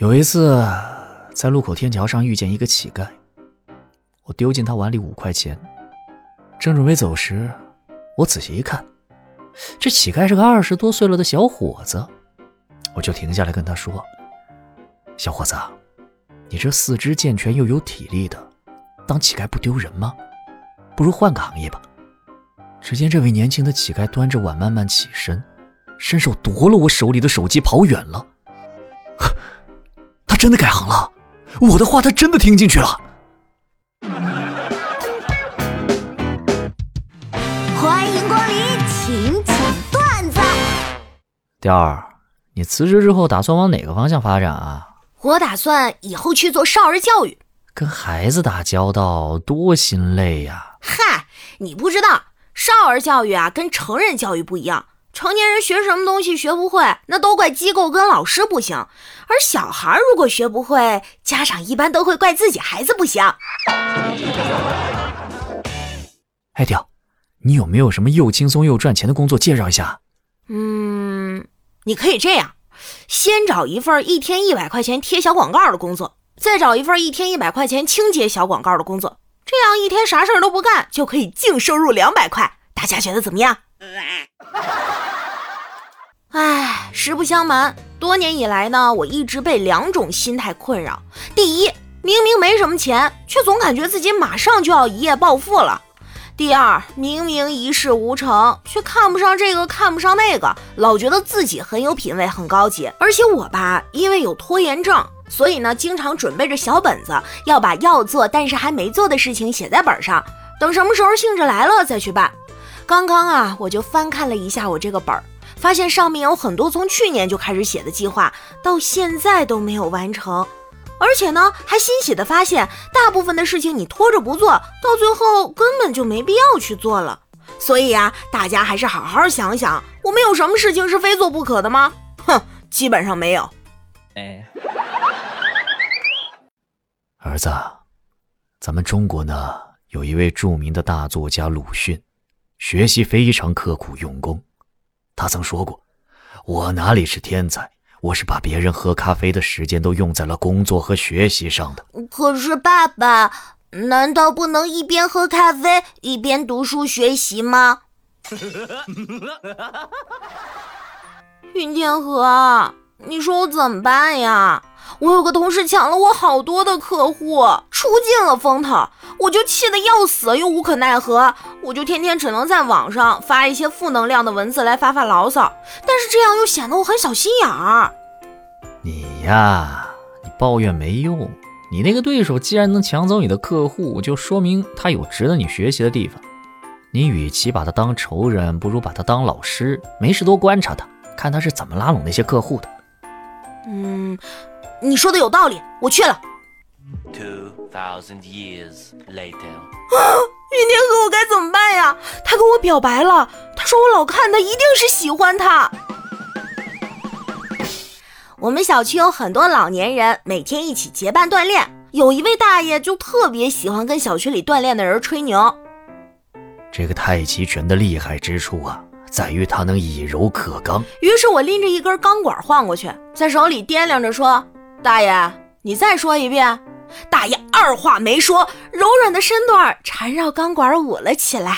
有一次，在路口天桥上遇见一个乞丐，我丢进他碗里五块钱，正准备走时，我仔细一看，这乞丐是个二十多岁了的小伙子，我就停下来跟他说：“小伙子，你这四肢健全又有体力的，当乞丐不丢人吗？不如换个行业吧。”只见这位年轻的乞丐端着碗慢慢起身，伸手夺了我手里的手机，跑远了。他真的改行了，我的话他真的听进去了。欢迎光临，请讲段子。第二，你辞职之后打算往哪个方向发展啊？我打算以后去做少儿教育。跟孩子打交道多心累呀！嗨，你不知道。少儿教育啊，跟成人教育不一样。成年人学什么东西学不会，那都怪机构跟老师不行；而小孩如果学不会，家长一般都会怪自己孩子不行。哎，屌，你有没有什么又轻松又赚钱的工作介绍一下？嗯，你可以这样：先找一份一天一百块钱贴小广告的工作，再找一份一天一百块钱清洁小广告的工作。这样一天啥事儿都不干，就可以净收入两百块。大家觉得怎么样？哎，实不相瞒，多年以来呢，我一直被两种心态困扰。第一，明明没什么钱，却总感觉自己马上就要一夜暴富了；第二，明明一事无成，却看不上这个看不上那个，老觉得自己很有品位、很高级。而且我吧，因为有拖延症。所以呢，经常准备着小本子，要把要做但是还没做的事情写在本上，等什么时候兴致来了再去办。刚刚啊，我就翻看了一下我这个本儿，发现上面有很多从去年就开始写的计划，到现在都没有完成。而且呢，还欣喜的发现，大部分的事情你拖着不做，到最后根本就没必要去做了。所以啊，大家还是好好想想，我们有什么事情是非做不可的吗？哼，基本上没有。哎。儿子，咱们中国呢有一位著名的大作家鲁迅，学习非常刻苦用功。他曾说过：“我哪里是天才？我是把别人喝咖啡的时间都用在了工作和学习上的。”可是爸爸，难道不能一边喝咖啡一边读书学习吗？云天河，你说我怎么办呀？我有个同事抢了我好多的客户，出尽了风头，我就气得要死，又无可奈何，我就天天只能在网上发一些负能量的文字来发发牢骚，但是这样又显得我很小心眼儿。你呀，你抱怨没用，你那个对手既然能抢走你的客户，就说明他有值得你学习的地方。你与其把他当仇人，不如把他当老师，没事多观察他，看他是怎么拉拢那些客户的。嗯。你说的有道理，我去了。Two thousand years later，啊，云天河，我该怎么办呀？他跟我表白了，他说我老看他，一定是喜欢他。我们小区有很多老年人，每天一起结伴锻炼。有一位大爷就特别喜欢跟小区里锻炼的人吹牛。这个太极拳的厉害之处啊，在于它能以柔克刚。于是我拎着一根钢管晃过去，在手里掂量着说。大爷你再说一遍。大爷二话没说柔软的身段缠绕钢管舞了起来。